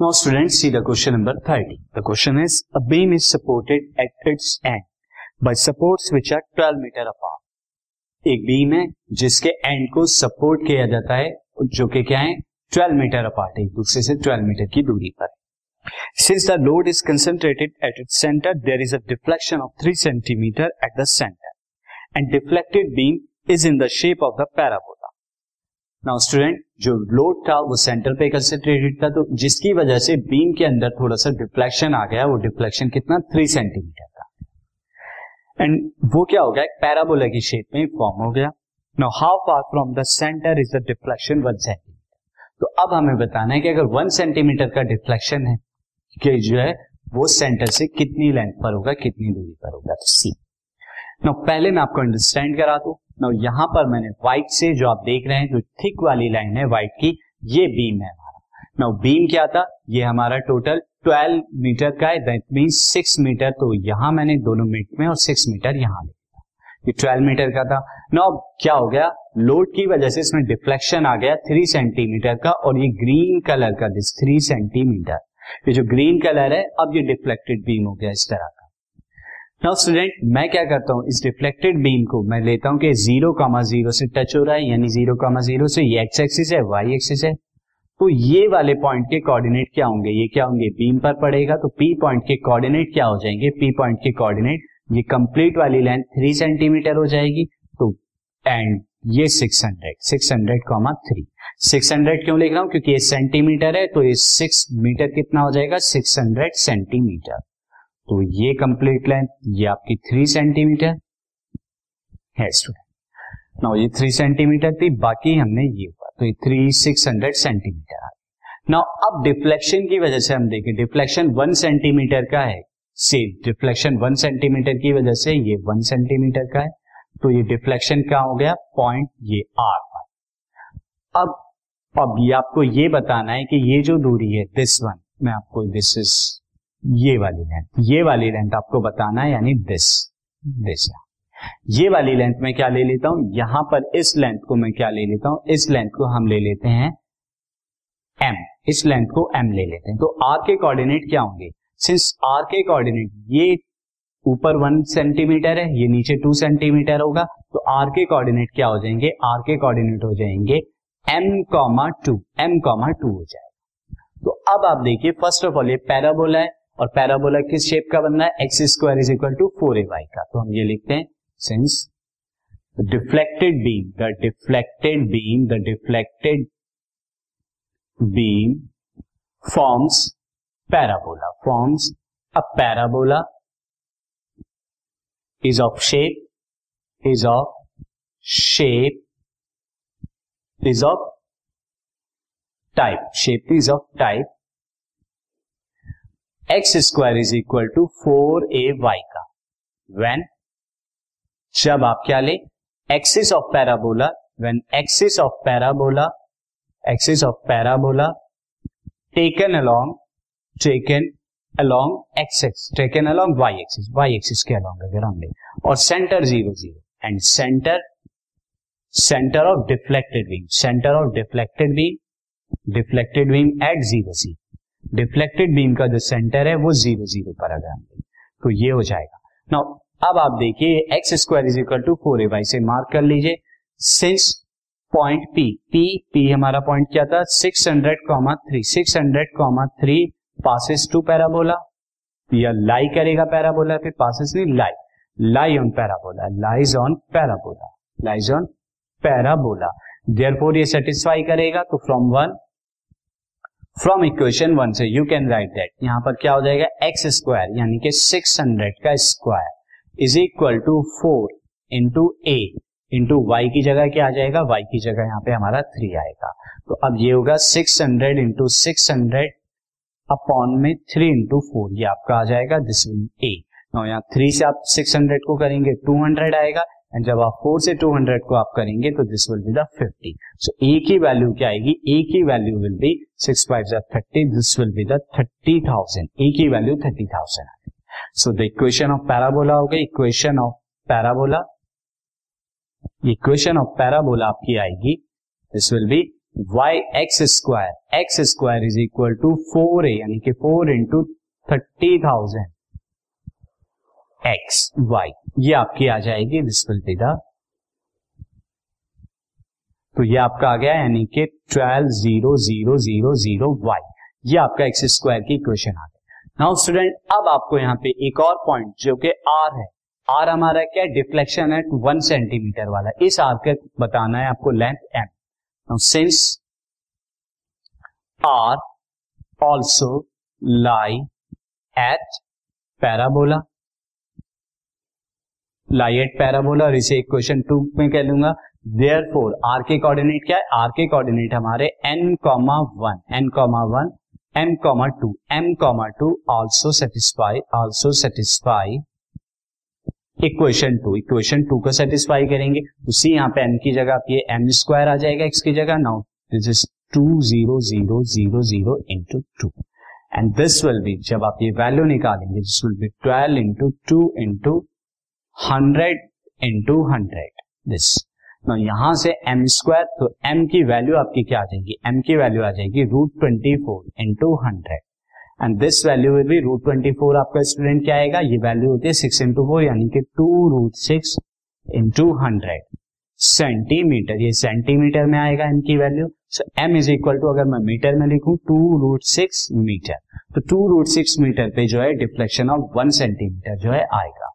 Now, students, see the question number 30. The question is, a beam is supported at its end by supports which are 12 meter apart. एक beam है, जिसके and को support किया जाता है, जो कि क्या है? 12 मीटर अपार्ट एक दूसरे से 12 मीटर की दूरी पर since the load is concentrated at it centre there is a deflection of 3 centimetre at the centre and deflected beam is in the shape of the parabola now student जो load था, वो centre पे concentrated था तो जिसकी वजह से beam के अंदर थोड़ा सा डिफ्लेक्शन आ गया, वो डिफ्लेक्शन कितना? थ्री सेंटीमीटर का एंड वो क्या हो गया? एक पैराबोला की शेप में फॉर्म हो गया। Now how far from the centre is the deflection one centimetre तो अब हमें बताना है कि अगर वन सेंटीमीटर का डिफ्लेक्शन है, कि जो है, वो सेंटर से कितनी लेंथ पर होगा, कितनी दूरी पर होगा? तो सी नाउ पहले मैं आपको अंडरस्टैंड करा दूँ। नाउ यहाँ पर मैंने व्हाइट से जो आप देख रहे हैं, जो थिक वाली लाइन है व्हाइट की, ये बीम है हमारा। नाउ बीम क्या था? ये हमारा टोटल 12 मीटर का है। दैट मीन 6 मीटर तो यहाँ मैंने दोनों मीटर में और 6 मीटर यहाँ लिखा ये 12 मीटर का था। नाउ क्या हो गया? लोड की वजह से इसमें डिफ्लेक्शन आ गया 3 सेंटीमीटर का और ये ग्रीन कलर का दिस 3 सेंटीमीटर ये जो ग्रीन कलर है, अब ये डिफ्लेक्टेड बीम हो गया इस तरह नाउ स्टूडेंट मैं क्या करता हूँ? इस रिफ्लेक्टेड बीम को मैं लेता हूँ कि ज़ीरो कामा ज़ीरो से टच हो रहा है, यानी ज़ीरो कामा ज़ीरो से ये एक्स एक्सिस है वाई एक्सिस है। तो ये वाले पॉइंट के कोऑर्डिनेट क्या होंगे? ये क्या होंगे? बीम पर पड़ेगा तो पी पॉइंट के कोऑर्डिनेट क्या हो जाएँगे? पी पॉइंट के कोऑर्डिनेट ये कंप्लीट वाली लेंथ थ्री सेंटीमीटर हो जाएगी। तो एंड ये six hundred six hundred comma three six hundred क्यों लिख रहा हूँ? क्योंकि ये सेंटीमीटर है तो ये सिक्स मीटर कितना हो जाएगा? सिक्स हंड्रेड सेंटीमीटर तो ये कंप्लीट लेंथ ये आपकी थ्री सेंटीमीटर है स्टूडेंट नाउ ये थ्री सेंटीमीटर थी, बाकी हमने ये हुआ तो ये थ्री सिक्स हंड्रेड सेंटीमीटर आ नाउ अब डिफ्लेक्शन की वजह से हम देखें डिफ्लेक्शन वन सेंटीमीटर का है से डिफ्लेक्शन वन सेंटीमीटर की वजह से ये वन सेंटीमीटर का है तो ये डिफ्लेक्शन क्या हो गया पॉइंट ये आर पर। अब अब ये आपको ये बताना है कि ये जो दूरी है दिस वन मैं आपको दिस इज़ ये वाली लेंथ ये वाली लेंथ आपको बताना है, यानी दिस दिस ये वाली लेंथ में क्या ले लेता हूँ? यहाँ पर इस लेंथ को मैं क्या ले लेता हूँ? इस लेंथ को हम ले लेते हैं एम इस लेंथ को एम ले लेते हैं। तो आर के कोऑर्डिनेट क्या होंगे? सिंस आर के कोऑर्डिनेट ये ऊपर वन सेंटीमीटर है, ये नीचे टू सेंटीमीटर होगा तो आर के कोऑर्डिनेट क्या हो जाएँगे? आर के कोऑर्डिनेट हो जाएँगे M comma two M comma two हो जाएगा। तो अब आप देखिए फ़र्स्ट ऑफ़ ऑल ये पैराबोला है और पैराबोला किस शेप का बनना है? X square is equal to four A Y का। तो हम ये लिखते हैं since deflected beam the deflected beam the deflected beam forms parabola forms a parabola is of shape is of shape is of type shape is of type X square is equal to four A Y का। When जब आप क्या ले? Axis of parabola when axis of parabola axis of parabola taken along taken along X X taken along Y axis Y axis के along अगर हम ले। और centre zero zero and centre centre of deflected beam centre of deflected beam deflected beam at zero zero deflected beam का जो centre है, वो zero zero पर अगर हम तो ये हो जाएगा। नाउ अब आप देखिए x square is equal to four a y से मार्क कर लीजिए। Since point p p p हमारा पॉइंट क्या था? Six hundred comma three six hundred comma three passes to parabola या लाई करेगा पैराबोला फिर पासिस नहीं lie lie on parabola lies on parabola lies on parabola there ये satisfy करेगा तो from one from equation one से you can write that यहाँ पर क्या हो जाएगा? एक्स स्क्वायर यानी कि 600 का square is equal to four into a into y की जगह क्या आ जाएगा? वाई की जगह यहाँ पे हमारा थ्री आएगा। तो अब ये होगा six hundred into six hundred upon में थ्री इंटू फोर ये आपका आ जाएगा दिस विल ए यहाँ थ्री से आप 600 को करेंगे 200 आएगा। एंड जब आप फोर से टू हंड्रेड को आप करेंगे तो this will be the fifty so a की वैल्यू क्या आएगी? ए की value will be six five thirty this will be the thirty thousand a की वैल्यू थर्टी थाउज़ेंड आएगी so the equation of parabola हो गई. Equation of parabola equation of parabola आपकी आएगी. This will be y x square x square is equal to four a यानी कि four into thirty thousand x y ये आपकी आ जाएगी दिस विल बी द तो ये आपका आ गया यानी कि twelve zero zero zero zero y. ये आपका एक्स स्क्वायर की इक्वेशन आ गई नाउ स्टूडेंट, अब आपको यहाँ पे एक और पॉइंट जो कि आर है। आर हमारा क्या डिफ्लेक्शन है वन सेंटीमीटर वाला। इस आर का बताना है आपको length m. Now since r also lie at parabola. Lie at parabola और इसे इक्वेशन टू में कह लूँगा। देयर फोर आर के कोऑर्डिनेट क्या है? आर के कोऑर्डिनेट हमारे n comma one n comma one m comma two m comma two also satisfy also satisfy equation two equation two को सेटिस्फाई करेंगे। उसी यहाँ पे एम की जगह आप ये एम स्क्वायर आ जाएगा एक्स की जगह। Now this is two zero zero zero zero into two and this will be जब आप ये वैल्यू निकालेंगे this will be twelve into two into hundred into hundred. This यहाँ से एम स्क्वायर तो एम की वैल्यू आपकी क्या आ जाएगी? एम की वैल्यू आ जाएगी root twenty four into hundred. And this value will be root twenty four आपका स्टूडेंट क्या आएगा? ये वैल्यू होती है सिक्स इंटू फोर यानी कि two root six into hundred. Centimetre ये सेंटीमीटर में आएगा एम की value so m is equal to अगर मैं मीटर में लिखूं टू रूट सिक्स मीटर तो टू रूट सिक्स मीटर पे जो है डिफ्लेक्शन ऑफ़ वन सेंटीमीटर जो है, आएगा.